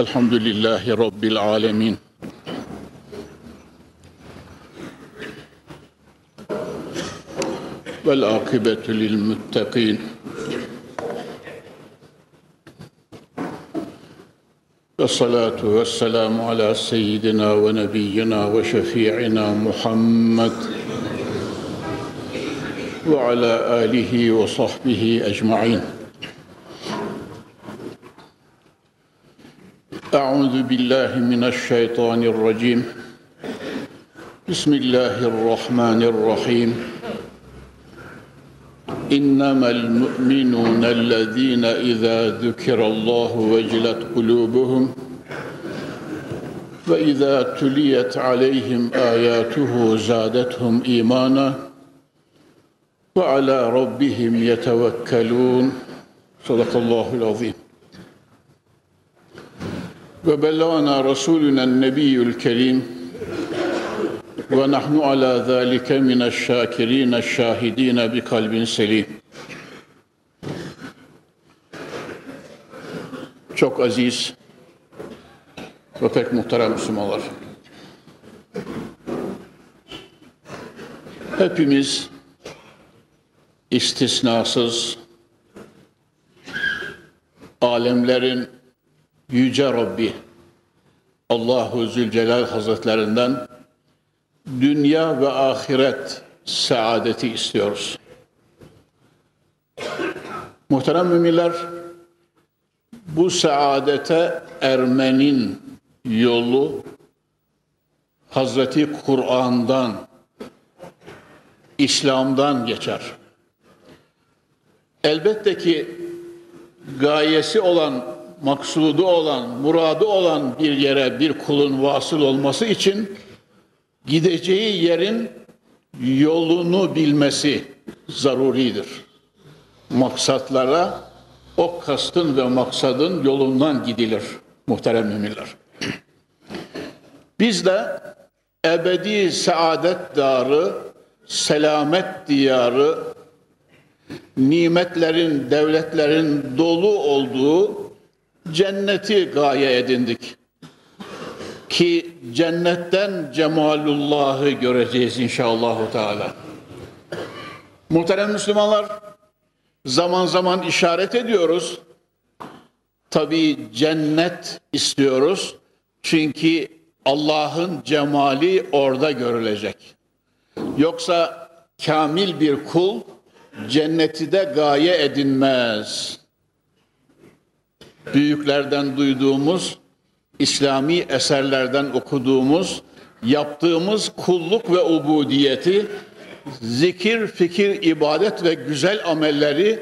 الحمد لله رب العالمين. والعاقبة للمتقين. والصلاة والسلام على سيدنا ونبينا وشفيعنا محمد وعلى آله وصحبه أجمعين. أعوذ بالله من الشيطان الرجيم. بسم الله الرحمن الرحيم. إنما المؤمنون الذين إذا ذكر الله وجلت قلوبهم وإذا تليت عليهم آياته زادتهم إيمانا وعلى ربهم يتوكلون. صدق الله العظيم. وبلغنا رسولنا النبي الكريم ونحن على ذلك من الشاكرين الشاهدين بقلب selim. Çok aziz ve pek muhterem Müslümanlar. Hepimiz istisnasız alemlerin Yüce Rabbi Allahu Zülcelal Hazretlerinden dünya ve ahiret saadeti istiyoruz. Muhterem müminler, bu saadete ermenin yolu Hazreti Kur'an'dan, İslam'dan geçer. Elbette ki gayesi olan, maksudu olan, muradı olan bir yere bir kulun vasıl olması için gideceği yerin yolunu bilmesi zaruridir. Maksatlara o kastın ve maksadın yolundan gidilir muhterem müminler. Biz de ebedi saadet darı, selamet diyarı, nimetlerin, devletlerin dolu olduğu cenneti gaye edindik ki cennetten cemalullahı göreceğiz inşallah Teala. Muhterem Müslümanlar, zaman zaman işaret ediyoruz. Tabii cennet istiyoruz. Çünkü Allah'ın cemali orada görülecek. Yoksa kamil bir kul cenneti de gaye edinmez. Büyüklerden duyduğumuz İslami eserlerden okuduğumuz, yaptığımız kulluk ve ubudiyeti, zikir, fikir, ibadet ve güzel amelleri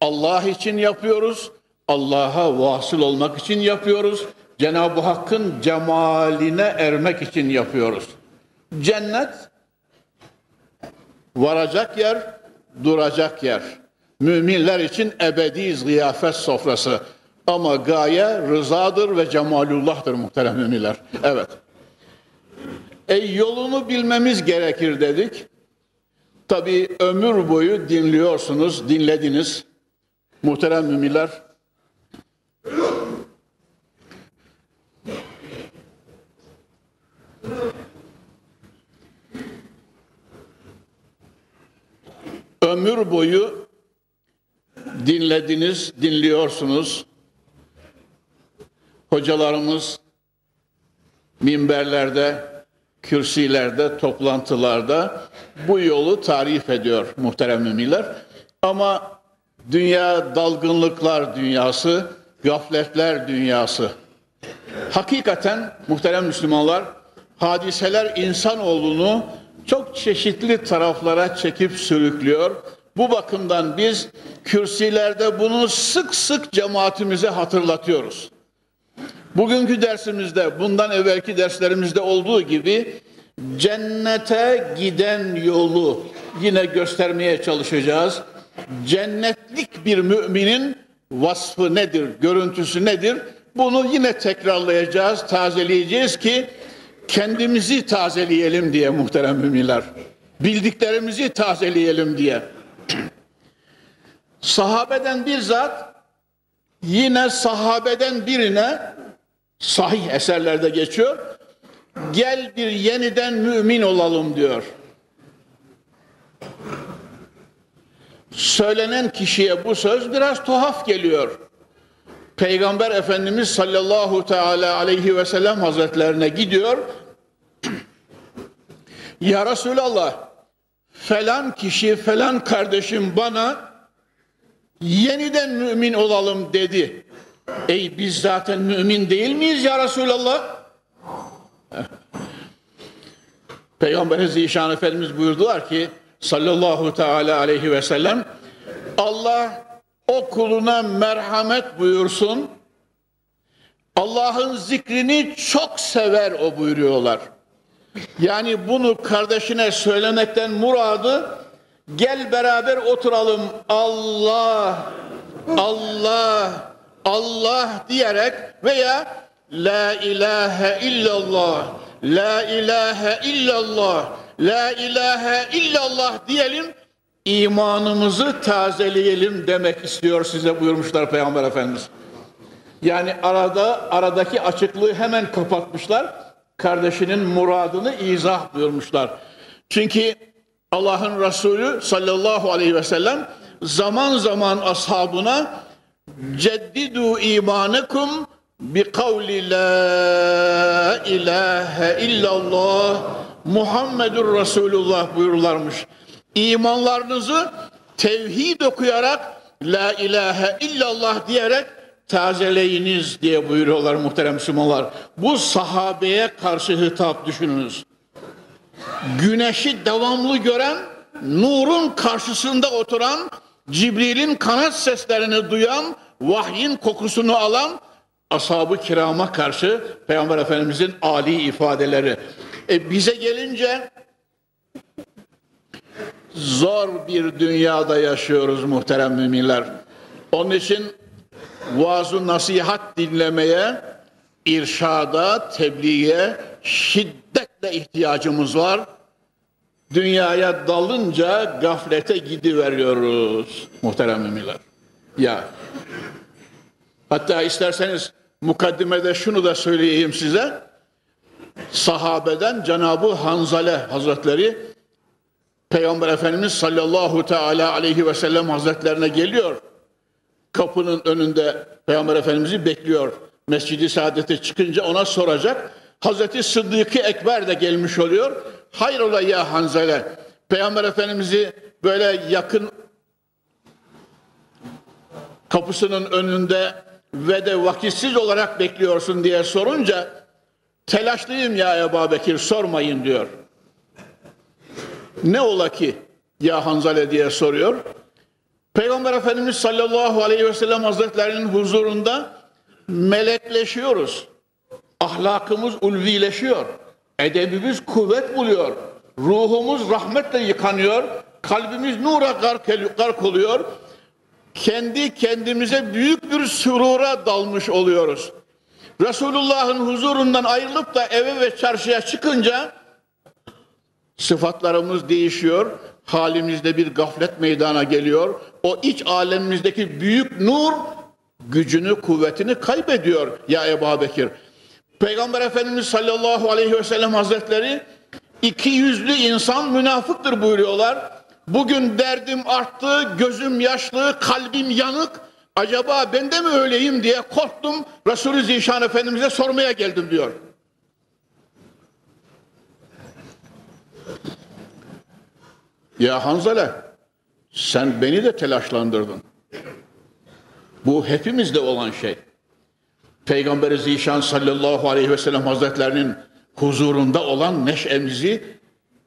Allah için yapıyoruz. Allah'a vasıl olmak için yapıyoruz. Cenab-ı Hakk'ın cemaline ermek için yapıyoruz. Cennet varacak yer, duracak yer. Müminler için ebedi ziyafet sofrası. Ama gaye rızadır ve cemalullah'tır muhterem müminler. Evet. E yolunu bilmemiz gerekir dedik. Tabi ömür boyu dinliyorsunuz, dinlediniz. Muhterem müminler. Ömür boyu dinlediniz, dinliyorsunuz hocalarımız minberlerde, kürsilerde, toplantılarda bu yolu tarif ediyor muhterem müminler. Ama dünya dalgınlıklar dünyası, gafletler dünyası. Hakikaten muhterem Müslümanlar, hadiseler insanoğlunu çok çeşitli taraflara çekip sürüklüyor. Bu bakımdan biz kürsilerde bunu sık sık cemaatimize hatırlatıyoruz. Bugünkü dersimizde bundan evvelki derslerimizde olduğu gibi cennete giden yolu yine göstermeye çalışacağız. Cennetlik bir müminin vasfı nedir, görüntüsü nedir? Bunu yine tekrarlayacağız, tazeleyeceğiz ki kendimizi tazeleyelim diye muhterem müminler. Bildiklerimizi tazeleyelim diye. Sahabeden bir zat yine sahabeden birine Sahih eserlerde geçiyor. Gel bir yeniden mümin olalım diyor. Söylenen kişiye bu söz biraz tuhaf geliyor. Peygamber Efendimiz sallallahu teala aleyhi ve sellem hazretlerine gidiyor. ya Resulallah falan kişi falan kardeşim bana yeniden mümin olalım dedi. Ey biz zaten mümin değil miyiz ya Resulallah? Peygamber Zişan Efendimiz buyurdular ki sallallahu teala aleyhi ve sellem Allah o kuluna merhamet buyursun. Allah'ın zikrini çok sever o buyuruyorlar. Yani bunu kardeşine söylemekten muradı gel beraber oturalım Allah Allah Allah diyerek veya La ilahe illallah La ilahe illallah La ilahe illallah diyelim imanımızı tazeleyelim demek istiyor size buyurmuşlar Peygamber Efendimiz. Yani arada aradaki açıklığı hemen kapatmışlar. Kardeşinin muradını izah buyurmuşlar. Çünkü Allah'ın Resulü sallallahu aleyhi ve sellem zaman zaman ashabına ceddidu imanekum bi kavli la ilahe illallah Muhammedur Resulullah buyururlarmış. İmanlarınızı tevhid okuyarak la ilahe illallah diyerek tazeleyiniz diye buyuruyorlar muhterem Müslümanlar. Bu sahabeye karşı hitap düşününüz. Güneşi devamlı gören, nurun karşısında oturan, Cibril'in kanat seslerini duyan, vahyin kokusunu alan ashab-ı kirama karşı Peygamber Efendimizin ali ifadeleri. E bize gelince zor bir dünyada yaşıyoruz muhterem müminler. Onun için vaaz nasihat dinlemeye, irşada, tebliğe şiddetle ihtiyacımız var. Dünyaya dalınca gaflete gidiveriyoruz muhterem müminler. Ya hatta isterseniz mukaddimede şunu da söyleyeyim size. Sahabeden Cenab-ı Hanzale Hazretleri Peygamber Efendimiz sallallahu teala aleyhi ve sellem hazretlerine geliyor. Kapının önünde Peygamber Efendimiz'i bekliyor. Mescidi Saadet'e çıkınca ona soracak. Hazreti Sıddık-ı Ekber de gelmiş oluyor. Hayrola ya Hanzale. Peygamber Efendimiz'i böyle yakın kapısının önünde ve de vakitsiz olarak bekliyorsun diye sorunca telaşlıyım ya Ebu Bekir sormayın diyor. Ne ola ki ya Hanzale diye soruyor. Peygamber Efendimiz sallallahu aleyhi ve sellem hazretlerinin huzurunda melekleşiyoruz. Ahlakımız ulvileşiyor. Edebimiz kuvvet buluyor. Ruhumuz rahmetle yıkanıyor. Kalbimiz nura gark, gark oluyor. Kendi kendimize büyük bir sürura dalmış oluyoruz. Resulullah'ın huzurundan ayrılıp da eve ve çarşıya çıkınca sıfatlarımız değişiyor. Halimizde bir gaflet meydana geliyor. O iç alemimizdeki büyük nur gücünü, kuvvetini kaybediyor ya Ebu Bekir. Peygamber Efendimiz sallallahu aleyhi ve sellem hazretleri iki yüzlü insan münafıktır buyuruyorlar. Bugün derdim arttı, gözüm yaşlı, kalbim yanık. Acaba ben de mi öyleyim diye korktum. Resulü Zişan Efendimiz'e sormaya geldim diyor. Ya Hanzale sen beni de telaşlandırdın. Bu hepimizde olan şey. Peygamber-i Zişan sallallahu aleyhi ve sellem hazretlerinin huzurunda olan neşemizi,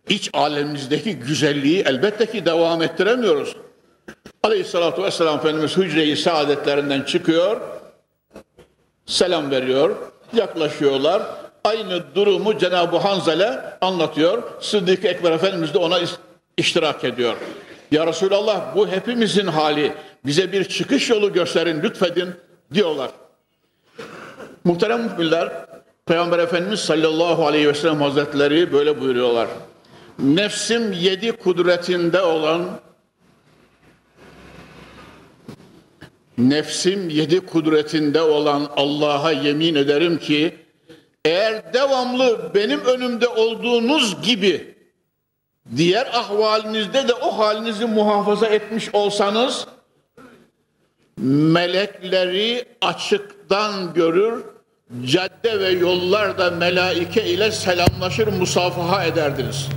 iç alemimizdeki güzelliği elbette ki devam ettiremiyoruz. Aleyhissalatu vesselam Efendimiz hücre-i saadetlerinden çıkıyor, selam veriyor, yaklaşıyorlar. Aynı durumu Cenab-ı Hanzale anlatıyor. Sıddık Ekber Efendimiz de ona iştirak ediyor. Ya Resulallah bu hepimizin hali. Bize bir çıkış yolu gösterin lütfedin diyorlar. Muhterem müminler, Peygamber Efendimiz sallallahu aleyhi ve sellem hazretleri böyle buyuruyorlar. Nefsim yedi kudretinde olan nefsim yedi kudretinde olan Allah'a yemin ederim ki eğer devamlı benim önümde olduğunuz gibi diğer ahvalinizde de o halinizi muhafaza etmiş olsanız melekleri açıktan görür, cadde ve yollarda melaike ile selamlaşır, musafaha ederdiniz.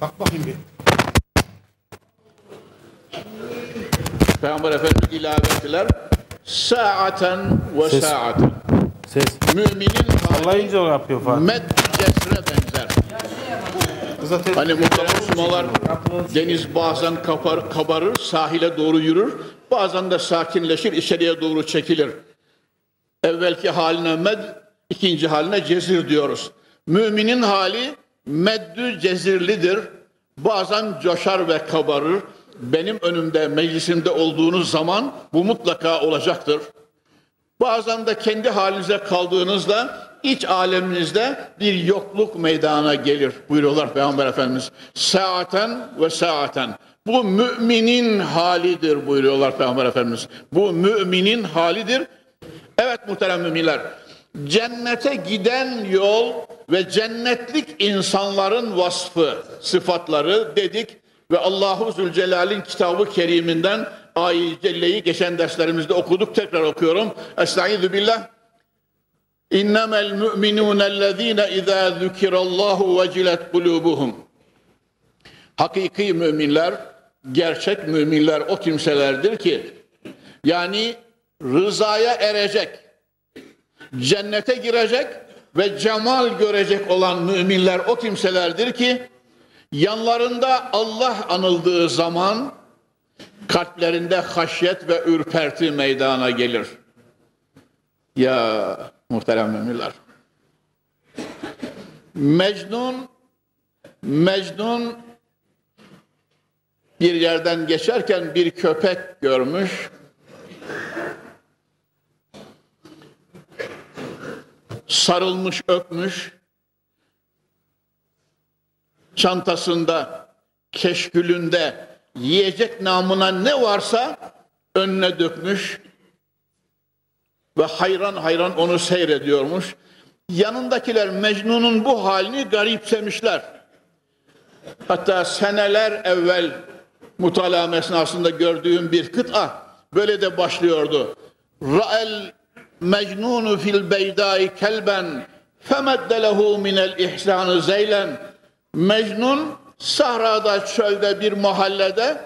Bak bakayım bir. Peygamber Efendimiz ilave ettiler. Saaten ve Ses. saaten. Ses. Müminin Sallayınca o yapıyor Fatih. med cesre benzer. Zaten Hani muhterem Müslümanlar deniz bazen kapar, kabarır, sahile doğru yürür. Bazen de sakinleşir, içeriye doğru çekilir. Evvelki haline med, ikinci haline cezir diyoruz. Müminin hali meddü cezirlidir. Bazen coşar ve kabarır. Benim önümde, meclisimde olduğunuz zaman bu mutlaka olacaktır. Bazen de kendi halinize kaldığınızda iç aleminizde bir yokluk meydana gelir buyuruyorlar Peygamber Efendimiz. Saaten ve saaten. Bu müminin halidir buyuruyorlar Peygamber Efendimiz. Bu müminin halidir. Evet muhterem müminler. Cennete giden yol ve cennetlik insanların vasfı, sıfatları dedik ve Allahu Zülcelal'in kitabı keriminden ayet celleyi geçen derslerimizde okuduk. Tekrar okuyorum. Estaizu billah. İnnemel müminûnellezîne izâ zükirallâhu vecilet kulûbuhum. Hakiki müminler, gerçek müminler o kimselerdir ki yani rızaya erecek, cennete girecek ve cemal görecek olan müminler o kimselerdir ki yanlarında Allah anıldığı zaman kalplerinde haşyet ve ürperti meydana gelir. Ya muhterem müminler. Mecnun Mecnun bir yerden geçerken bir köpek görmüş. Sarılmış, öpmüş. Çantasında, keşkülünde yiyecek namına ne varsa önüne dökmüş ve hayran hayran onu seyrediyormuş. Yanındakiler Mecnun'un bu halini garipsemişler. Hatta seneler evvel mutala esnasında gördüğüm bir kıta böyle de başlıyordu. Ra'el mecnunu fil beydai kelben femedde lehu minel ihsanı zeylen Mecnun sahrada çölde bir mahallede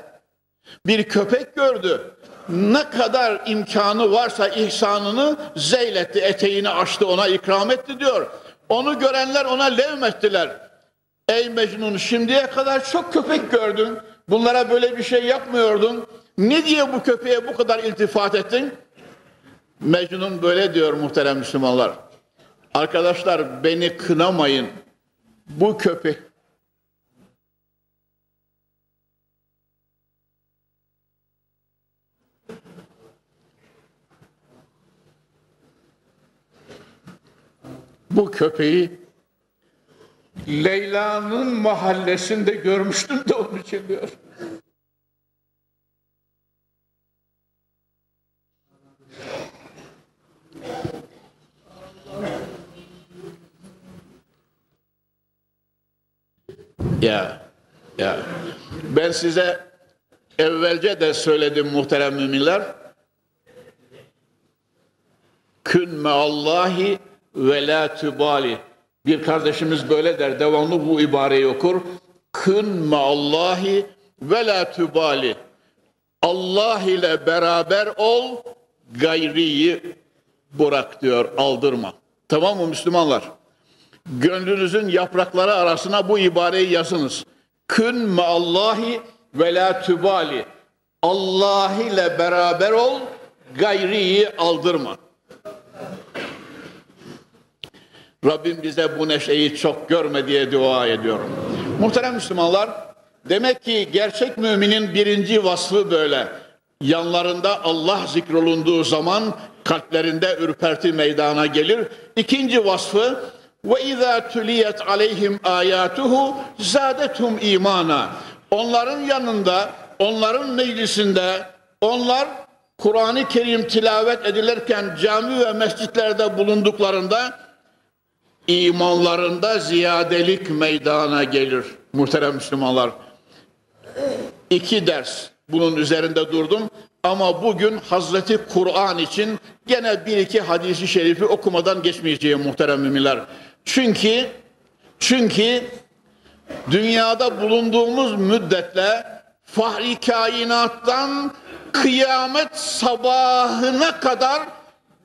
bir köpek gördü. Ne kadar imkanı varsa ihsanını zeyletti, eteğini açtı ona ikram etti diyor. Onu görenler ona levmettiler. Ey Mecnun şimdiye kadar çok köpek gördün. Bunlara böyle bir şey yapmıyordun. Ne diye bu köpeğe bu kadar iltifat ettin? Mecnun böyle diyor muhterem Müslümanlar. Arkadaşlar beni kınamayın. Bu köpek bu köpeği Leyla'nın mahallesinde görmüştüm de onun için diyor. Ya, ya. Ben size evvelce de söyledim muhterem müminler. Kün me Allahi ve la tübali. Bir kardeşimiz böyle der, devamlı bu ibareyi okur. Kün me Allahi ve la tübali. Allah ile beraber ol, gayriyi bırak diyor, aldırma. Tamam mı Müslümanlar? Gönlünüzün yaprakları arasına bu ibareyi yazınız. Kün me Allahi ve la tübali. Allah ile beraber ol, gayriyi aldırma. Rabbim bize bu neşeyi çok görme diye dua ediyorum. Muhterem Müslümanlar, demek ki gerçek müminin birinci vasfı böyle. Yanlarında Allah zikrolunduğu zaman kalplerinde ürperti meydana gelir. İkinci vasfı ve izâ tüliyet aleyhim âyâtuhu zâdethum imana. Onların yanında, onların meclisinde onlar Kur'an-ı Kerim tilavet edilirken cami ve mescitlerde bulunduklarında imanlarında ziyadelik meydana gelir muhterem Müslümanlar. İki ders bunun üzerinde durdum ama bugün Hazreti Kur'an için gene bir iki hadisi şerifi okumadan geçmeyeceğim muhterem müminler. Çünkü çünkü dünyada bulunduğumuz müddetle fahri kainattan kıyamet sabahına kadar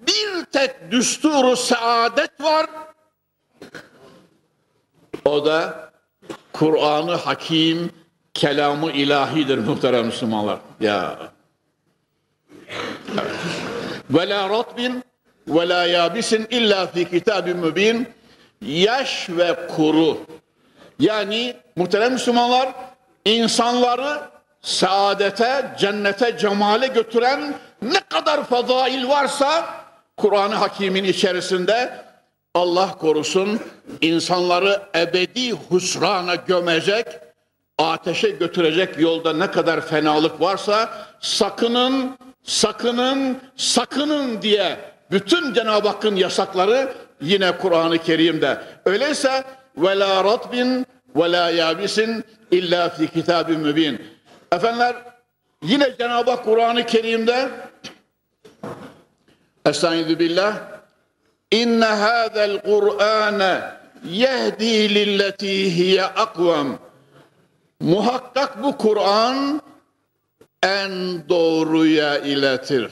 bir tek düsturu saadet var. O da Kur'an-ı Hakim kelamı ilahidir muhterem Müslümanlar. Ya. Ve la ratbin ve la yabisin illa fi kitabin mübin. Yaş ve kuru. Yani muhterem Müslümanlar insanları saadete, cennete, cemale götüren ne kadar fadail varsa Kur'an-ı Hakim'in içerisinde Allah korusun insanları ebedi husrana gömecek, ateşe götürecek yolda ne kadar fenalık varsa sakının, sakının, sakının diye bütün Cenab-ı Hakk'ın yasakları yine Kur'an-ı Kerim'de. Öyleyse ve la ratbin ve la yabisin illa fi kitabin mübin. Efendiler yine Cenab-ı Hak Kur'an-ı Kerim'de Estaizu billah İnne hâzel Kur'âne yehdi lilleti hiye akvam Muhakkak bu Kur'an en doğruya iletir.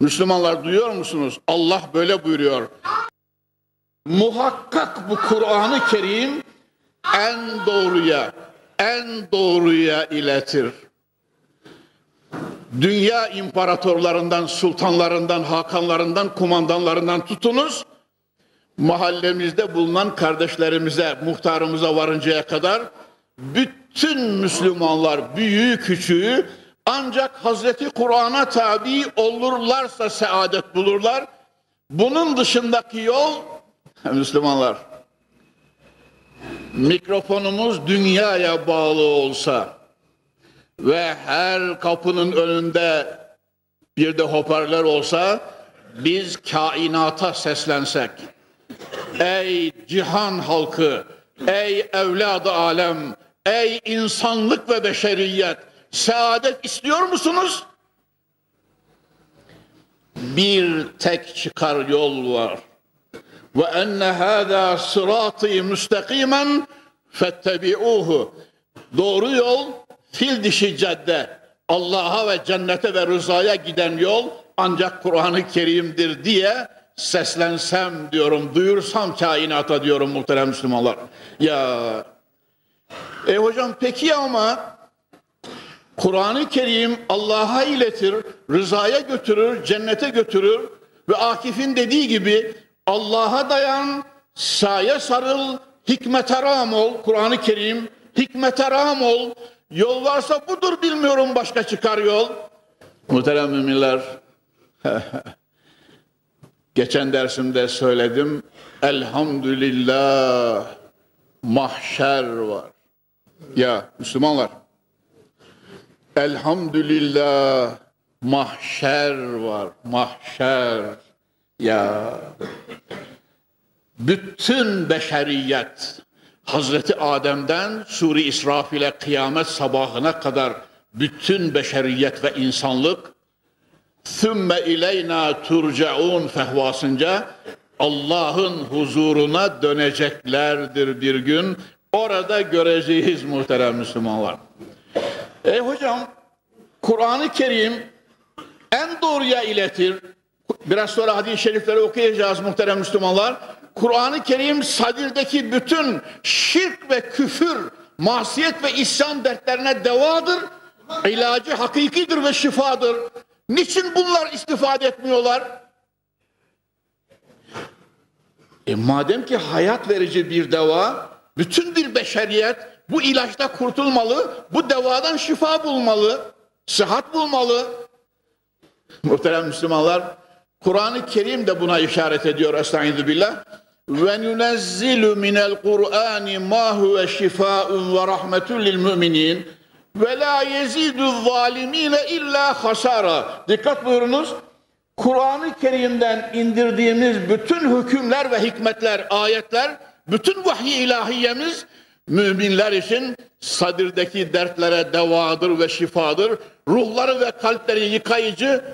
Müslümanlar duyuyor musunuz? Allah böyle buyuruyor. Muhakkak bu Kur'an-ı Kerim en doğruya, en doğruya iletir. Dünya imparatorlarından, sultanlarından, hakanlarından, kumandanlarından tutunuz, mahallemizde bulunan kardeşlerimize, muhtarımıza varıncaya kadar bütün Müslümanlar büyüğü küçüğü ancak Hazreti Kur'an'a tabi olurlarsa saadet bulurlar. Bunun dışındaki yol Müslümanlar mikrofonumuz dünyaya bağlı olsa ve her kapının önünde bir de hoparlör olsa biz kainata seslensek ey cihan halkı ey evladı alem ey insanlık ve beşeriyet saadet istiyor musunuz? Bir tek çıkar yol var enne hâzâ sırâtî müstakîmen fettebi'ûhu. Doğru yol fil dişi cadde. Allah'a ve cennete ve rızaya giden yol ancak Kur'an-ı Kerim'dir diye seslensem diyorum, duyursam kainata diyorum muhterem Müslümanlar. Ya e hocam peki ama Kur'an-ı Kerim Allah'a iletir, rızaya götürür, cennete götürür ve Akif'in dediği gibi Allah'a dayan, saye sarıl, hikmete ram ol. Kur'an-ı Kerim hikmete ram ol. Yol varsa budur bilmiyorum başka çıkar yol. Muhterem müminler, geçen dersimde söyledim. Elhamdülillah mahşer var. Ya Müslümanlar, elhamdülillah mahşer var, mahşer. Ya bütün beşeriyet Hazreti Adem'den Suri İsrafil'e kıyamet sabahına kadar bütün beşeriyet ve insanlık ثُمَّ ileyna turcaun fehvasınca Allah'ın huzuruna döneceklerdir bir gün. Orada göreceğiz muhterem Müslümanlar. E hocam Kur'an-ı Kerim en doğruya iletir. Biraz sonra hadis-i şerifleri okuyacağız muhterem Müslümanlar. Kur'an-ı Kerim sadirdeki bütün şirk ve küfür, masiyet ve isyan dertlerine devadır. İlacı hakikidir ve şifadır. Niçin bunlar istifade etmiyorlar? E madem ki hayat verici bir deva, bütün bir beşeriyet bu ilaçta kurtulmalı, bu devadan şifa bulmalı, sıhhat bulmalı. Muhterem Müslümanlar, Kur'an-ı Kerim de buna işaret ediyor. Estaizu billah. Ve nunezzilu minel Kur'ani ma huve şifaun ve rahmetun lil müminin. ve la yezidu zalimine illa hasara. Dikkat buyurunuz. Kur'an-ı Kerim'den indirdiğimiz bütün hükümler ve hikmetler, ayetler, bütün vahiy ilahiyemiz müminler için sadirdeki dertlere devadır ve şifadır. Ruhları ve kalpleri yıkayıcı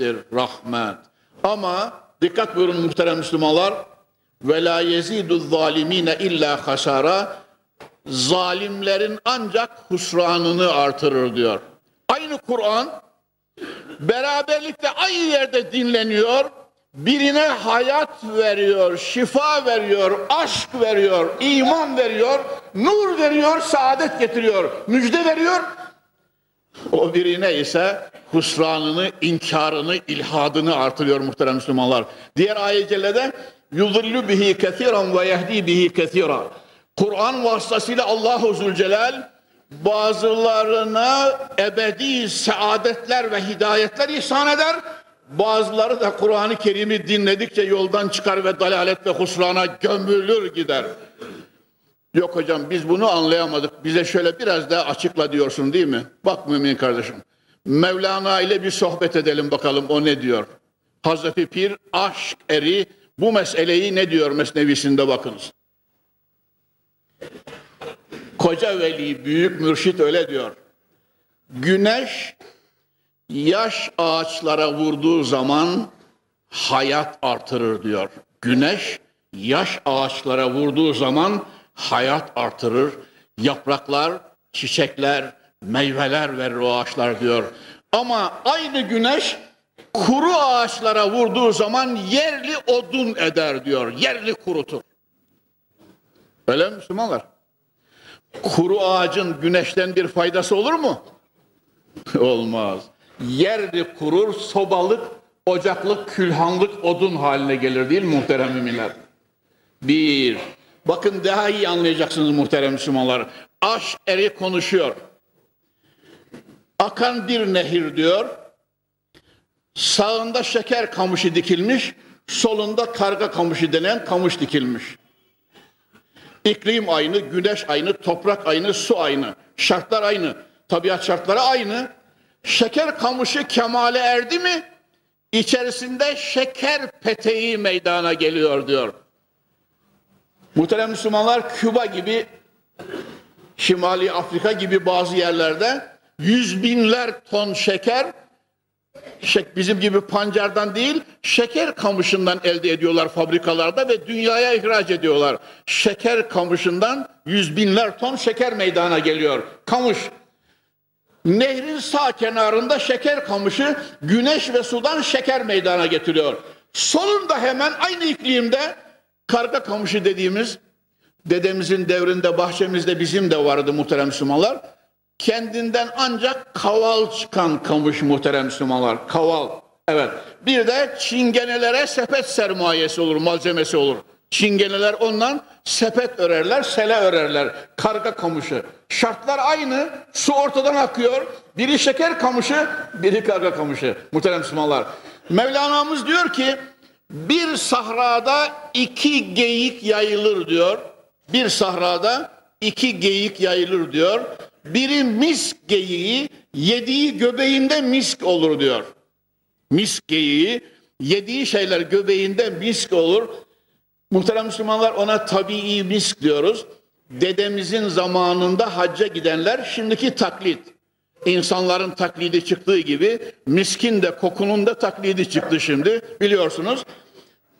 rahmettir, rahmet. Ama dikkat buyurun muhterem Müslümanlar. Ve la yezidu zalimine illa hasara. Zalimlerin ancak husranını artırır diyor. Aynı Kur'an beraberlikte aynı yerde dinleniyor. Birine hayat veriyor, şifa veriyor, aşk veriyor, iman veriyor, nur veriyor, saadet getiriyor, müjde veriyor. O birine ise husranını, inkarını, ilhadını artırıyor muhterem Müslümanlar. Diğer ayet-i cellede yudillu bihi kesiran ve yehdi bihi kesira. Kur'an vasıtasıyla Allahu Zülcelal bazılarına ebedi saadetler ve hidayetler ihsan eder. Bazıları da Kur'an-ı Kerim'i dinledikçe yoldan çıkar ve dalalet ve husrana gömülür gider. Yok hocam biz bunu anlayamadık. Bize şöyle biraz daha açıkla diyorsun değil mi? Bak mümin kardeşim. Mevlana ile bir sohbet edelim bakalım o ne diyor. Hazreti Pir aşk eri bu meseleyi ne diyor mesnevisinde bakınız. Koca veli büyük mürşit öyle diyor. Güneş yaş ağaçlara vurduğu zaman hayat artırır diyor. Güneş yaş ağaçlara vurduğu zaman hayat artırır. Yapraklar, çiçekler, meyveler verir o ağaçlar diyor. Ama aynı güneş kuru ağaçlara vurduğu zaman yerli odun eder diyor. Yerli kurutur. Öyle mi Müslümanlar? Kuru ağacın güneşten bir faydası olur mu? Olmaz. Yerli kurur, sobalık, ocaklık, külhanlık odun haline gelir değil muhterem müminler? Bir. Bakın daha iyi anlayacaksınız muhterem Müslümanlar. Aşk eri konuşuyor. Akan bir nehir diyor. Sağında şeker kamışı dikilmiş, solunda karga kamışı denen kamış dikilmiş. İklim aynı, güneş aynı, toprak aynı, su aynı. Şartlar aynı. Tabiat şartları aynı. Şeker kamışı kemale erdi mi? İçerisinde şeker peteği meydana geliyor diyor. Muhterem Müslümanlar Küba gibi, Şimali Afrika gibi bazı yerlerde yüz binler ton şeker bizim gibi pancardan değil şeker kamışından elde ediyorlar fabrikalarda ve dünyaya ihraç ediyorlar. Şeker kamışından yüz binler ton şeker meydana geliyor. Kamış. Nehrin sağ kenarında şeker kamışı güneş ve sudan şeker meydana getiriyor. Solunda hemen aynı iklimde karga kamışı dediğimiz dedemizin devrinde bahçemizde bizim de vardı muhterem Müslümanlar kendinden ancak kaval çıkan kamış muhterem Müslümanlar. Kaval. Evet. Bir de çingenelere sepet sermayesi olur, malzemesi olur. Çingeneler ondan sepet örerler, sele örerler. Karga kamışı. Şartlar aynı. Su ortadan akıyor. Biri şeker kamışı, biri karga kamışı. Muhterem Müslümanlar. Mevlana'mız diyor ki bir sahrada iki geyik yayılır diyor. Bir sahrada iki geyik yayılır diyor. Biri misk geyiği, yediği göbeğinde misk olur diyor. Misk geyiği, yediği şeyler göbeğinde misk olur. Muhterem Müslümanlar ona tabii misk diyoruz. Dedemizin zamanında hacca gidenler şimdiki taklit. İnsanların taklidi çıktığı gibi miskin de kokunun da taklidi çıktı şimdi biliyorsunuz.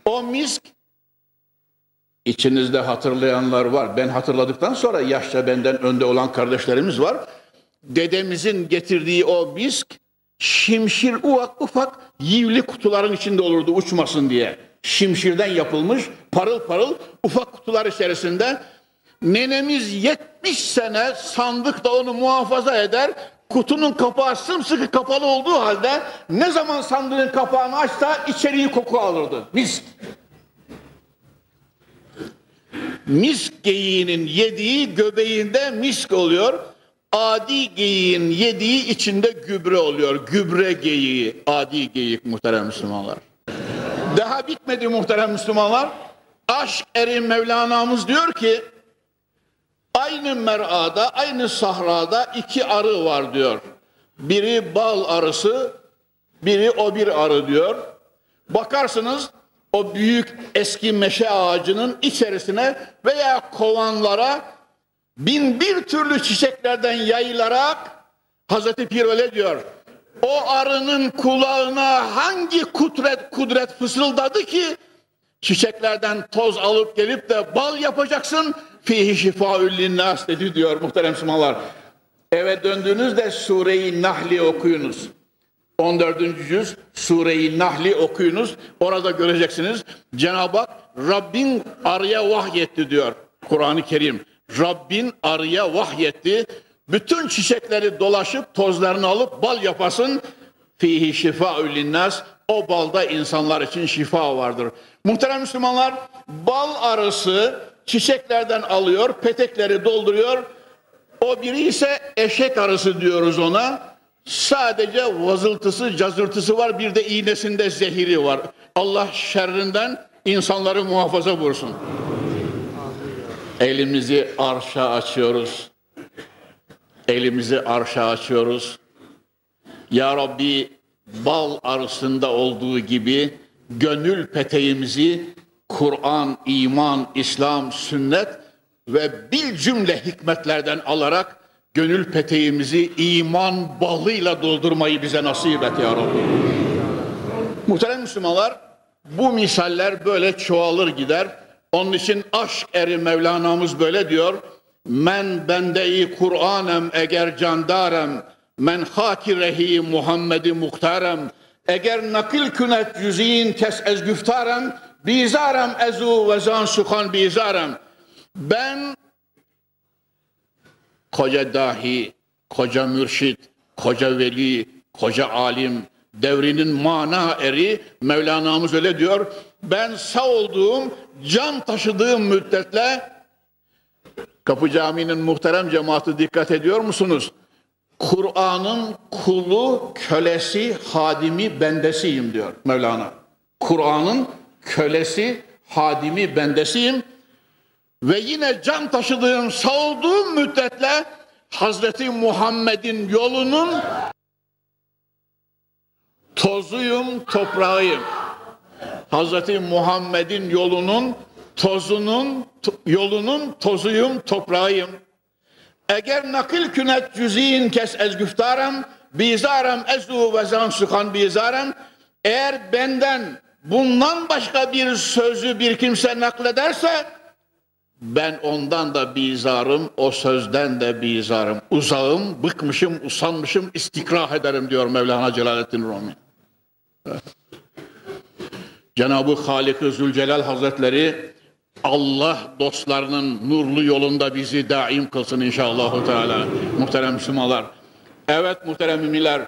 O misk İçinizde hatırlayanlar var. Ben hatırladıktan sonra yaşça benden önde olan kardeşlerimiz var. Dedemizin getirdiği o misk şimşir ufak ufak yivli kutuların içinde olurdu uçmasın diye. Şimşirden yapılmış parıl parıl ufak kutular içerisinde nenemiz 70 sene sandıkta onu muhafaza eder. Kutunun kapağı sımsıkı kapalı olduğu halde ne zaman sandığın kapağını açsa içeriği koku alırdı. Misk. misk geyiğinin yediği göbeğinde misk oluyor. Adi geyiğin yediği içinde gübre oluyor. Gübre geyiği, adi geyik muhterem Müslümanlar. Daha bitmedi muhterem Müslümanlar. Aşk eri Mevlana'mız diyor ki Aynı merada, aynı sahrada iki arı var diyor. Biri bal arısı, biri o bir arı diyor. Bakarsınız o büyük eski meşe ağacının içerisine veya kovanlara bin bir türlü çiçeklerden yayılarak Hazreti Pir öyle diyor. O arının kulağına hangi kudret kudret fısıldadı ki çiçeklerden toz alıp gelip de bal yapacaksın fihi şifaül linnas dedi diyor muhterem Müslümanlar. Eve döndüğünüzde Sure-i Nahli okuyunuz. 14. yüz Sure-i Nahli okuyunuz. Orada göreceksiniz. Cenab-ı Hak Rabbin arıya vahyetti diyor Kur'an-ı Kerim. Rabbin arıya vahyetti. Bütün çiçekleri dolaşıp tozlarını alıp bal yapasın. Fihi şifaül linnas. O balda insanlar için şifa vardır. Muhterem Müslümanlar bal arısı çiçeklerden alıyor, petekleri dolduruyor. O biri ise eşek arısı diyoruz ona. Sadece vazıltısı, cazırtısı var. Bir de iğnesinde zehiri var. Allah şerrinden insanları muhafaza buyursun. Elimizi arşa açıyoruz. Elimizi arşa açıyoruz. Ya Rabbi bal arısında olduğu gibi gönül peteğimizi Kur'an, iman, İslam, sünnet ve bir cümle hikmetlerden alarak gönül peteğimizi iman balıyla doldurmayı bize nasip et ya Rabbi. Muhterem Müslümanlar bu misaller böyle çoğalır gider. Onun için aşk eri Mevlana'mız böyle diyor. Men bendeyi Kur'anem eğer candarem men hakirehi Muhammed'i muhtarem eğer nakil künet yüzin kes ez güftarem bizarem ezu ve zan sukan bizarem ben koca dahi, koca mürşit, koca veli, koca alim, devrinin mana eri Mevlana'mız öyle diyor. Ben sağ olduğum, can taşıdığım müddetle Kapı Camii'nin muhterem cemaati dikkat ediyor musunuz? Kur'an'ın kulu, kölesi, hadimi, bendesiyim diyor Mevlana. Kur'an'ın kölesi, hadimi, bendesiyim. Ve yine can taşıdığım, savduğum müddetle Hazreti Muhammed'in yolunun tozuyum, toprağıyım. Hazreti Muhammed'in yolunun tozunun, yolunun tozuyum, toprağıyım. Eğer nakil künet cüziyin kes ez güftarem, bizarem ezu ve zan sukan bizarem, eğer benden bundan başka bir sözü bir kimse naklederse, ben ondan da bizarım, o sözden de bizarım. Uzağım, bıkmışım, usanmışım, istikrah ederim diyor Mevlana Celaleddin Rumi. Cenab-ı Halik-i Zülcelal Hazretleri Allah dostlarının nurlu yolunda bizi daim kılsın inşallah. Teala. Muhterem Müslümanlar. Evet muhterem müminler.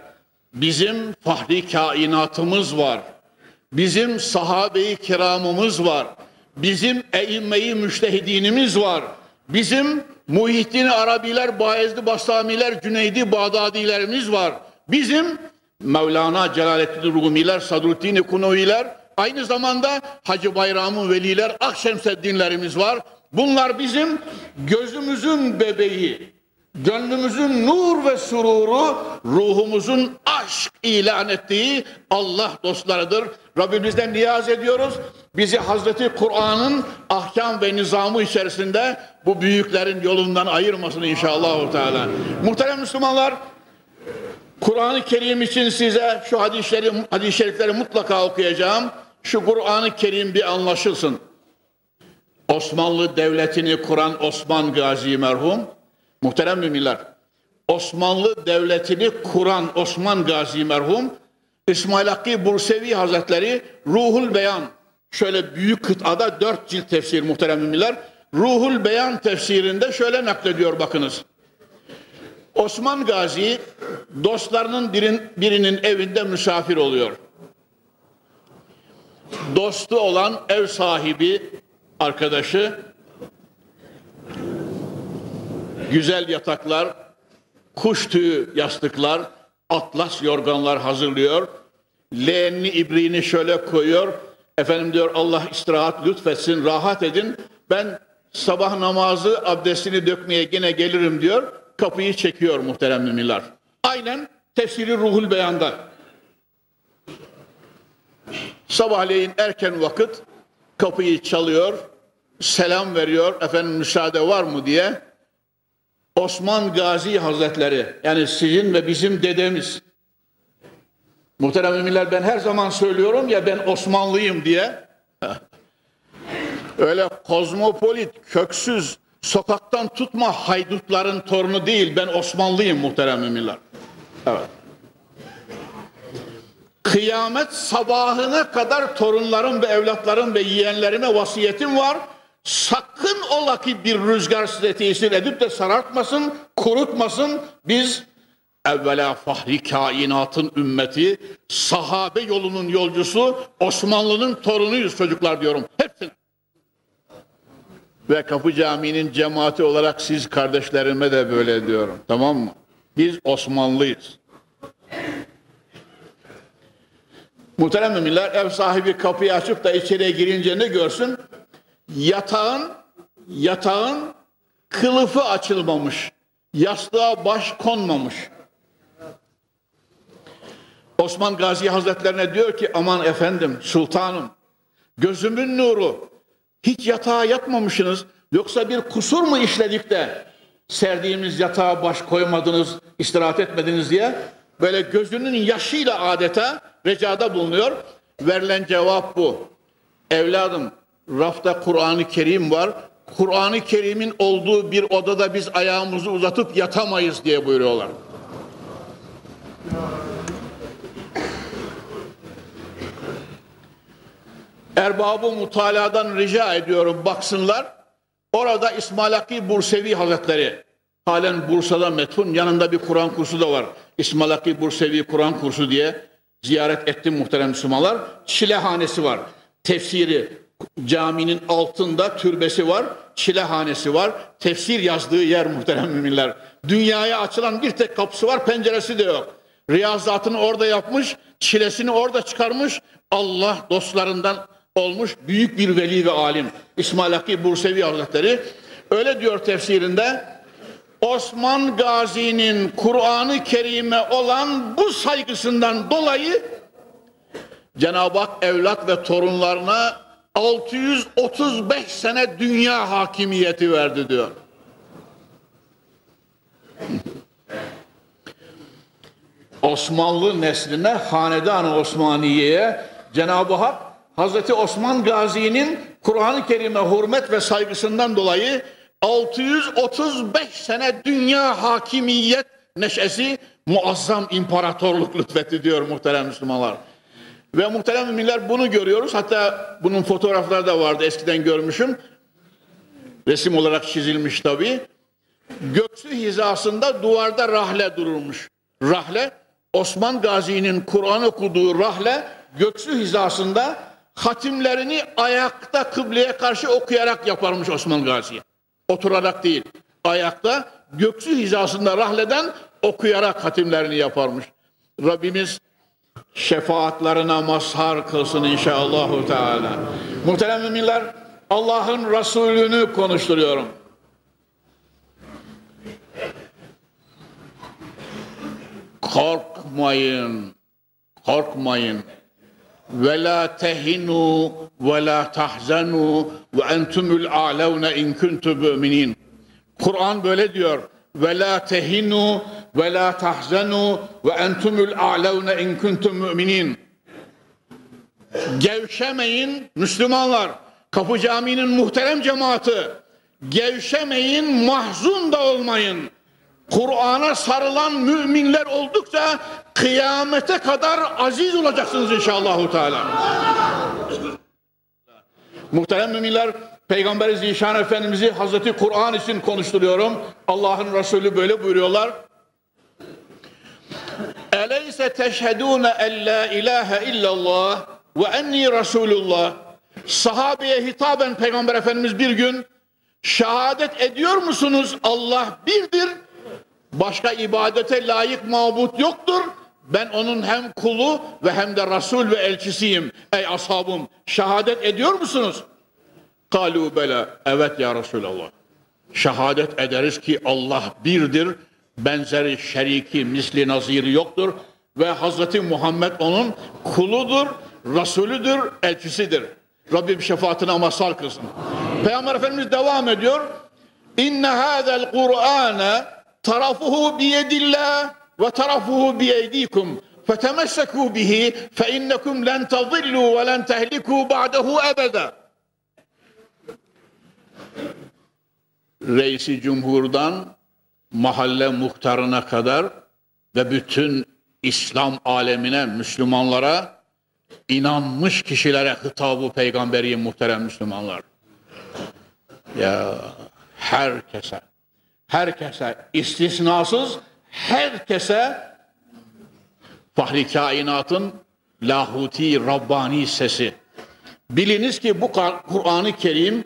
Bizim fahri kainatımız var. Bizim sahabe-i kiramımız var. Bizim eimmeyi müştehidinimiz var. Bizim Muhittin Arabiler, Bayezid Bastamiler, Cüneydi Bağdadilerimiz var. Bizim Mevlana Celaleddin Rumiler, Sadruddin Kunoviler, aynı zamanda Hacı Bayramı Veliler, Akşemseddinlerimiz var. Bunlar bizim gözümüzün bebeği, gönlümüzün nur ve sururu, ruhumuzun aşk ilan ettiği Allah dostlarıdır. Rabbimizden niyaz ediyoruz. Bizi Hazreti Kur'an'ın ahkam ve nizamı içerisinde bu büyüklerin yolundan ayırmasın inşallah. Teala. Muhterem Müslümanlar, Kur'an-ı Kerim için size şu hadisleri, hadis-i şerifleri mutlaka okuyacağım. Şu Kur'an-ı Kerim bir anlaşılsın. Osmanlı Devleti'ni kuran Osman Gazi merhum, muhterem müminler, Osmanlı Devleti'ni kuran Osman Gazi merhum, İsmail Hakkı Bursevi Hazretleri Ruhul Beyan, şöyle büyük kıtada dört cilt tefsir muhterem müminler, Ruhul Beyan tefsirinde şöyle naklediyor bakınız. Osman Gazi dostlarının birin, birinin evinde misafir oluyor. Dostu olan ev sahibi arkadaşı güzel yataklar, kuş tüyü yastıklar, atlas yorganlar hazırlıyor. Leğenini, ibriğini şöyle koyuyor. Efendim diyor Allah istirahat lütfetsin, rahat edin. Ben sabah namazı abdestini dökmeye gene gelirim diyor. Kapıyı çekiyor muhterem müminler. Aynen tefsiri ruhul beyanda. Sabahleyin erken vakit kapıyı çalıyor, selam veriyor, efendim müsaade var mı diye. Osman Gazi Hazretleri, yani sizin ve bizim dedemiz. Muhterem müminler ben her zaman söylüyorum ya ben Osmanlıyım diye. Öyle kozmopolit, köksüz, sokaktan tutma haydutların torunu değil. Ben Osmanlıyım muhterem müminler. Evet. Kıyamet sabahına kadar torunlarım ve evlatlarım ve yeğenlerime vasiyetim var. Sakın ola ki bir rüzgar size tesir edip de sarartmasın, kurutmasın. Biz evvela fahri kainatın ümmeti, sahabe yolunun yolcusu, Osmanlı'nın torunuyuz çocuklar diyorum. Hepsini. Ve Kapı Camii'nin cemaati olarak siz kardeşlerime de böyle diyorum. Tamam mı? Biz Osmanlıyız. Muhterem müminler ev sahibi kapıyı açıp da içeriye girince ne görsün? Yatağın yatağın kılıfı açılmamış. Yastığa baş konmamış. Osman Gazi Hazretlerine diyor ki aman efendim sultanım gözümün nuru hiç yatağa yatmamışsınız yoksa bir kusur mu işledik de serdiğimiz yatağa baş koymadınız istirahat etmediniz diye böyle gözünün yaşıyla adeta recada bulunuyor. Verilen cevap bu. Evladım rafta Kur'an-ı Kerim var. Kur'an-ı Kerim'in olduğu bir odada biz ayağımızı uzatıp yatamayız diye buyuruyorlar. Erbabı mutaladan rica ediyorum baksınlar. Orada İsmail Hakkı Bursevi Hazretleri halen Bursa'da metfun yanında bir Kur'an kursu da var. İsmail Hakkı Bursevi Kur'an kursu diye ziyaret ettim muhterem Müslümanlar. Çilehanesi var. Tefsiri caminin altında türbesi var. Çilehanesi var. Tefsir yazdığı yer muhterem müminler. Dünyaya açılan bir tek kapısı var penceresi de yok. Riyazatını orada yapmış. Çilesini orada çıkarmış. Allah dostlarından olmuş büyük bir veli ve alim. İsmail Hakkı Bursevi Hazretleri öyle diyor tefsirinde Osman Gazi'nin Kur'an-ı Kerim'e olan bu saygısından dolayı Cenab-ı Hak evlat ve torunlarına 635 sene dünya hakimiyeti verdi diyor. Osmanlı nesline, Hanedan-ı Osmaniye'ye Cenab-ı Hak Hazreti Osman Gazi'nin Kur'an-ı Kerim'e hürmet ve saygısından dolayı 635 sene dünya hakimiyet neşesi muazzam imparatorluk lütfetti diyor muhterem Müslümanlar. Ve muhterem müminler bunu görüyoruz. Hatta bunun fotoğrafları da vardı eskiden görmüşüm. Resim olarak çizilmiş tabii. Göksü hizasında duvarda rahle durulmuş. Rahle Osman Gazi'nin Kur'an okuduğu rahle göksü hizasında hatimlerini ayakta kıbleye karşı okuyarak yaparmış Osman Gazi. Oturarak değil, ayakta göksü hizasında rahleden okuyarak hatimlerini yaparmış. Rabbimiz şefaatlerine mazhar kılsın inşallahü teala. Muhterem müminler, Allah'ın Resulünü konuşturuyorum. Korkmayın, korkmayın. Ve la tehinu ve la tahzanu ve entumul a'launa in kuntum mu'minin. Kur'an böyle diyor. Ve la tehinu ve la tahzanu ve entumul a'launa in kuntum mu'minin. Gevşemeyin Müslümanlar. Kapı Camii'nin muhterem cemaati. Gevşemeyin, mahzun da olmayın. Kur'an'a sarılan müminler oldukça kıyamete kadar aziz olacaksınız inşallah. Teala. Muhterem müminler, Peygamber Zişan Efendimiz'i Hazreti Kur'an için konuşturuyorum. Allah'ın Resulü böyle buyuruyorlar. Eleyse teşhedûne en la ilahe illallah ve enni Resulullah. Sahabeye hitaben Peygamber Efendimiz bir gün şehadet ediyor musunuz Allah birdir Başka ibadete layık mabut yoktur. Ben onun hem kulu ve hem de Resul ve elçisiyim. Ey ashabım şehadet ediyor musunuz? Kalu bela. Evet ya Resulallah. Şehadet ederiz ki Allah birdir. Benzeri şeriki, misli naziri yoktur. Ve Hazreti Muhammed onun kuludur, Resulüdür, elçisidir. Rabbim şefaatine mazhar kılsın. Peygamber Efendimiz devam ediyor. İnne hâzel Kur'âne tarafuhu biyedillah Fetemessekû bihi fe innekum len tazillû ve len tehlikû ba'dehu ebeda. Reisi Cumhur'dan mahalle muhtarına kadar ve bütün İslam alemine, Müslümanlara inanmış kişilere hitabı peygamberi muhterem Müslümanlar. Ya herkese, herkese istisnasız herkese Fahri kainatın lahuti Rabbani sesi. Biliniz ki bu Kur'an-ı Kerim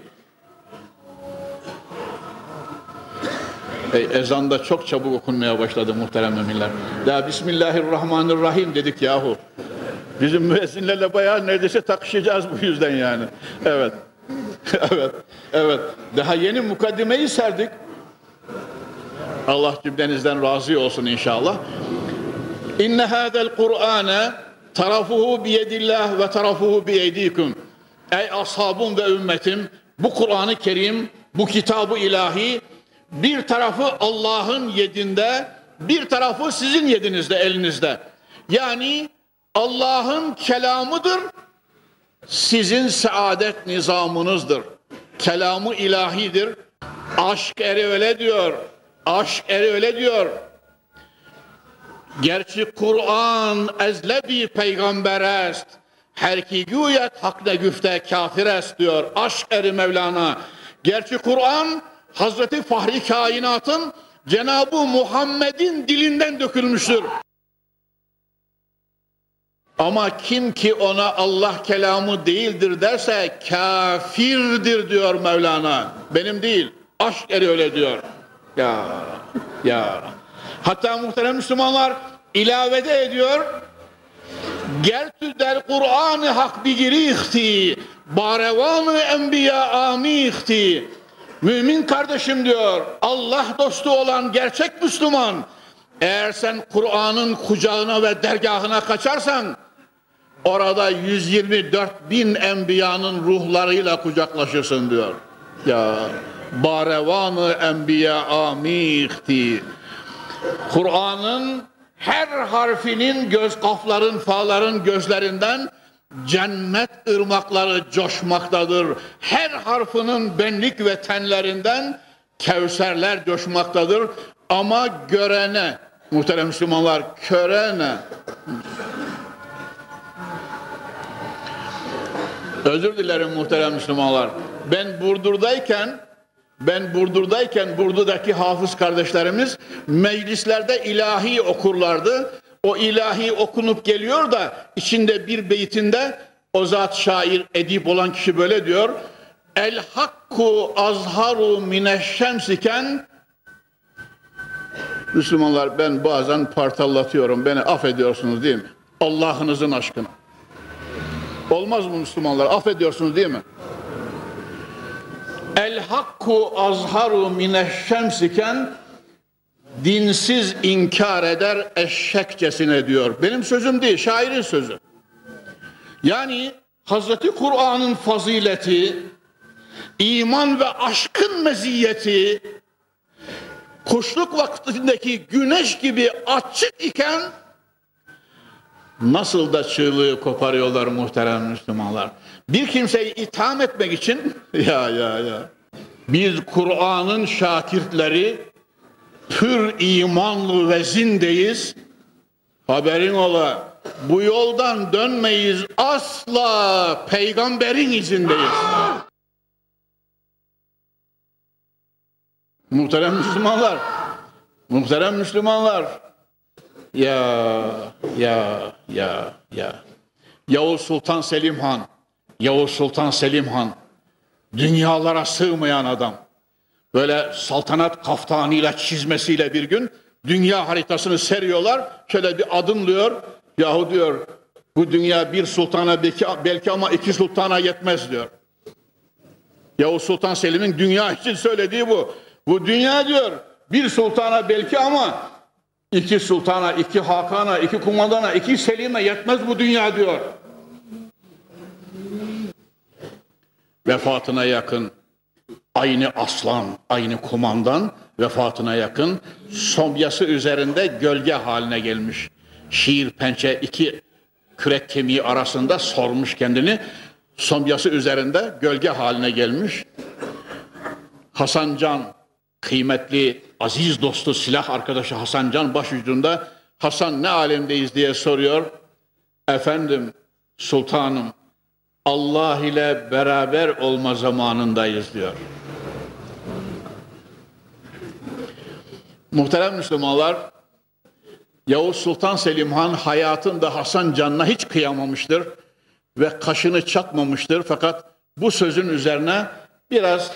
e, ezan da çok çabuk okunmaya başladı muhterem müminler. Ya Bismillahirrahmanirrahim dedik yahu. Bizim müezzinlerle bayağı neredeyse takışacağız bu yüzden yani. Evet. evet. Evet. Daha yeni mukaddimeyi serdik. Allah cümlenizden razı olsun inşallah. İnne hâzel Kur'âne tarafuhu biyedillah ve tarafuhu biyedikum. Ey ashabım ve ümmetim bu Kur'an-ı Kerim, bu kitabı ilahi bir tarafı Allah'ın yedinde, bir tarafı sizin yedinizde, elinizde. Yani Allah'ın kelamıdır, sizin saadet nizamınızdır. Kelamı ilahidir. Aşk eri öyle diyor. Aşk eri öyle diyor. Gerçi Kur'an ezlebi peygamber est. Her ki güyet hak ne güfte kafir est diyor. Aşk eri Mevlana. Gerçi Kur'an Hazreti Fahri Kainat'ın Cenab-ı Muhammed'in dilinden dökülmüştür. Ama kim ki ona Allah kelamı değildir derse kafirdir diyor Mevlana. Benim değil. Aşk eri öyle diyor. Ya ya. Hatta muhterem Müslümanlar ilavede ediyor. Gertü der Kur'an-ı hak bigirihti. Barevanı enbiya amihti. Mümin kardeşim diyor. Allah dostu olan gerçek Müslüman. Eğer sen Kur'an'ın kucağına ve dergahına kaçarsan orada 124 bin enbiyanın ruhlarıyla kucaklaşırsın diyor. Ya barevanı enbiya amihti. Kur'an'ın her harfinin göz kafların, faların gözlerinden cennet ırmakları coşmaktadır. Her harfinin benlik ve tenlerinden kevserler coşmaktadır. Ama görene, muhterem Müslümanlar, körene, özür dilerim muhterem Müslümanlar, ben Burdur'dayken ben Burdur'dayken Burdur'daki hafız kardeşlerimiz meclislerde ilahi okurlardı. O ilahi okunup geliyor da içinde bir beytinde o zat şair, edip olan kişi böyle diyor. El hakku azharu mineşşemsiken Müslümanlar ben bazen partallatıyorum. Beni affediyorsunuz değil mi? Allah'ınızın aşkına. Olmaz mı Müslümanlar? Affediyorsunuz değil mi? El hakku azharu mineşşemsiken dinsiz inkar eder eşekçesine diyor. Benim sözüm değil, şairin sözü. Yani Hazreti Kur'an'ın fazileti, iman ve aşkın meziyeti, kuşluk vaktindeki güneş gibi açık iken nasıl da çığlığı koparıyorlar muhterem Müslümanlar. Bir kimseyi itham etmek için ya ya ya biz Kur'an'ın şakirtleri pür imanlı ve zindeyiz. Haberin ola bu yoldan dönmeyiz asla peygamberin izindeyiz. Muhterem Müslümanlar, muhterem Müslümanlar, ya, ya, ya, ya. Yavuz Sultan Selim Han, Yavuz Sultan Selim Han, dünyalara sığmayan adam. Böyle saltanat kaftanıyla çizmesiyle bir gün dünya haritasını seriyorlar. Şöyle bir adımlıyor. Yahu diyor bu dünya bir sultana belki, belki ama iki sultana yetmez diyor. Yavuz Sultan Selim'in dünya için söylediği bu. Bu dünya diyor bir sultana belki ama iki sultana, iki hakana, iki kumandana, iki selime yetmez bu dünya diyor. Vefatına yakın aynı aslan, aynı kumandan vefatına yakın somyası üzerinde gölge haline gelmiş. Şiir pençe iki kürek kemiği arasında sormuş kendini. Somyası üzerinde gölge haline gelmiş. Hasan Can kıymetli aziz dostu silah arkadaşı Hasan Can başucunda Hasan ne alemdeyiz diye soruyor. Efendim sultanım Allah ile beraber olma zamanındayız diyor. Muhterem Müslümanlar, Yavuz Sultan Selim Han hayatında Hasan Can'la hiç kıyamamıştır ve kaşını çatmamıştır. Fakat bu sözün üzerine biraz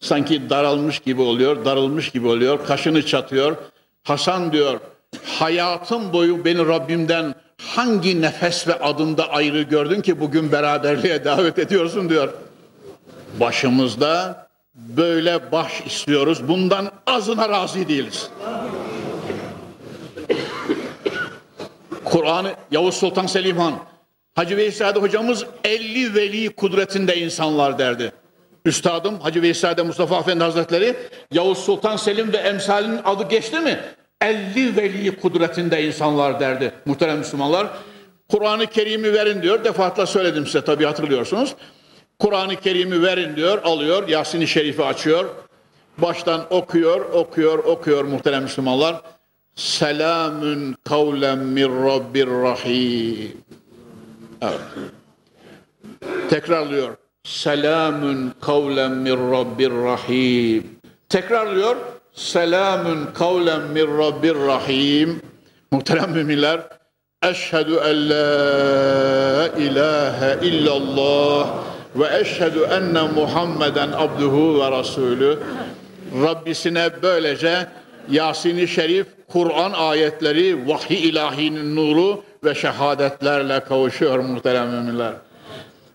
sanki daralmış gibi oluyor, darılmış gibi oluyor, kaşını çatıyor. Hasan diyor, hayatım boyu beni Rabbimden hangi nefes ve adımda ayrı gördün ki bugün beraberliğe davet ediyorsun diyor. Başımızda böyle baş istiyoruz. Bundan azına razı değiliz. Kur'an'ı Yavuz Sultan Selim Han, Hacı Veysade hocamız 50 veli kudretinde insanlar derdi. Üstadım Hacı Veysade Mustafa Efendi Hazretleri Yavuz Sultan Selim ve emsalinin adı geçti mi? 50 veli kudretinde insanlar derdi muhterem Müslümanlar. Kur'an-ı Kerim'i verin diyor. Defaatla söyledim size tabii hatırlıyorsunuz. Kur'an-ı Kerim'i verin diyor, alıyor. Yasin-i Şerif'i açıyor. Baştan okuyor, okuyor, okuyor muhterem Müslümanlar. Selamün kavlen min Rabbir Rahim. Evet. Tekrarlıyor. Selamün kavlen min Rabbir Rahim. Tekrarlıyor. Selamün kavlen min Rabbir Rahim. Muhterem müminler. Eşhedü en la ilahe illallah ve eşhedü enne Muhammeden abduhu ve rasulü. Rabbisine böylece Yasin-i Şerif, Kur'an ayetleri, vahiy ilahinin nuru ve şehadetlerle kavuşuyor muhterem müminler.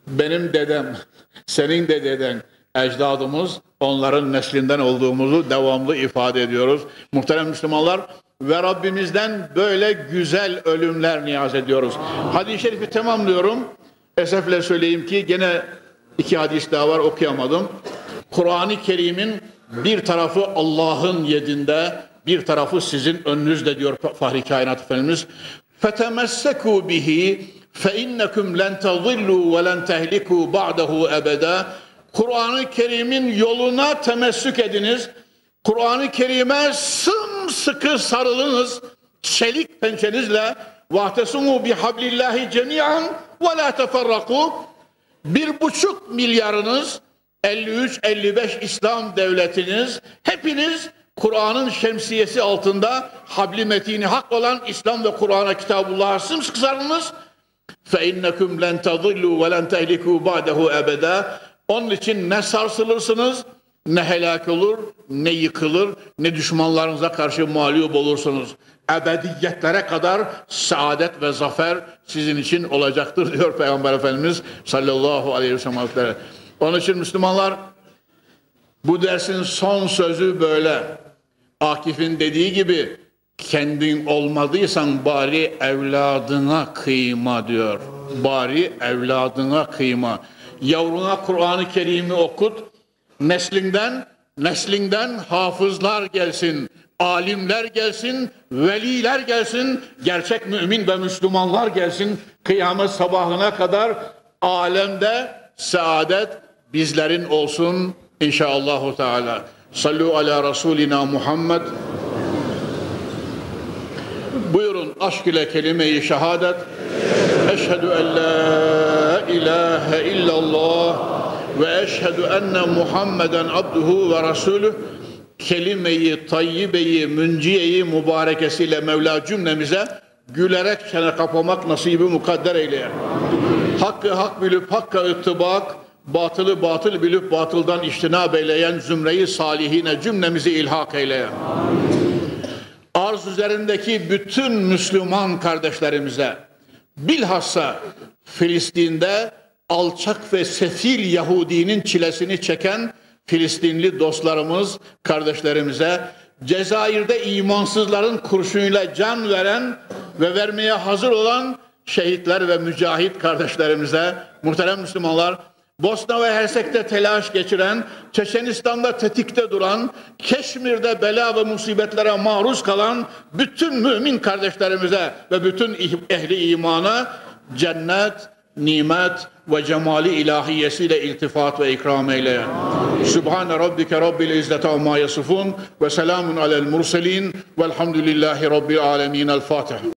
Benim dedem, senin de deden, ecdadımız onların neslinden olduğumuzu devamlı ifade ediyoruz. Muhterem Müslümanlar ve Rabbimizden böyle güzel ölümler niyaz ediyoruz. Hadis-i şerifi tamamlıyorum. Esefle söyleyeyim ki gene iki hadis daha var okuyamadım. Kur'an-ı Kerim'in bir tarafı Allah'ın yedinde, bir tarafı sizin önünüzde diyor Fahri Kainat Efendimiz. فَتَمَسَّكُوا بِهِ فَاِنَّكُمْ لَنْ تَضِلُّوا وَلَنْ تَهْلِكُوا بَعْدَهُ اَبَدًا Kur'an-ı Kerim'in yoluna temessük ediniz. Kur'an-ı Kerim'e sımsıkı sarılınız. Çelik pençenizle vahtesimu bihablillahi cemiyan ve la teferraku bir buçuk milyarınız 53-55 İslam devletiniz hepiniz Kur'an'ın şemsiyesi altında habli metini hak olan İslam ve Kur'an'a kitabullah'a sımsıkı sarılınız. فَاِنَّكُمْ لَنْ تَضِلُّوا وَلَنْ تَهْلِكُوا بَعْدَهُ اَبَدًا onun için ne sarsılırsınız, ne helak olur, ne yıkılır, ne düşmanlarınıza karşı mağlup olursunuz. Ebediyetlere kadar saadet ve zafer sizin için olacaktır diyor Peygamber Efendimiz sallallahu aleyhi ve sellem. Onun için Müslümanlar bu dersin son sözü böyle. Akif'in dediği gibi kendin olmadıysan bari evladına kıyma diyor. Bari evladına kıyma. Yavruna Kur'an-ı Kerim'i okut. Neslinden, neslinden hafızlar gelsin. Alimler gelsin, veliler gelsin, gerçek mümin ve Müslümanlar gelsin. Kıyamet sabahına kadar alemde saadet bizlerin olsun inşallahü teala. Sallu ala Resulina Muhammed. Buyurun aşk ile kelime-i şehadet. Eşhedü en la illallah ve eşhedü enne Muhammeden abduhu ve rasulüh kelime-i tayyibeyi, münciyeyi mübarekesiyle Mevla cümlemize gülerek çene kapamak nasibi mukadder eyle. Hakkı hak bilip hakka ıttibak, batılı batıl bilip batıldan iştinab eyleyen zümreyi salihine cümlemizi ilhak eyle. Arz üzerindeki bütün Müslüman kardeşlerimize bilhassa Filistin'de alçak ve sefil Yahudinin çilesini çeken Filistinli dostlarımız, kardeşlerimize, Cezayir'de imansızların kurşunuyla can veren ve vermeye hazır olan şehitler ve mücahit kardeşlerimize, muhterem Müslümanlar, Bosna ve Hersek'te telaş geçiren, Çeçenistan'da tetikte duran, Keşmir'de bela ve musibetlere maruz kalan bütün mümin kardeşlerimize ve bütün ehli imana cennet, nimet ve cemali ilahiyesiyle iltifat ve ikram eyle. Sübhane Rabbike Rabbil İzzete amma yasifun ve selamun alel murselin velhamdülillahi Rabbil alemin. El Fatiha.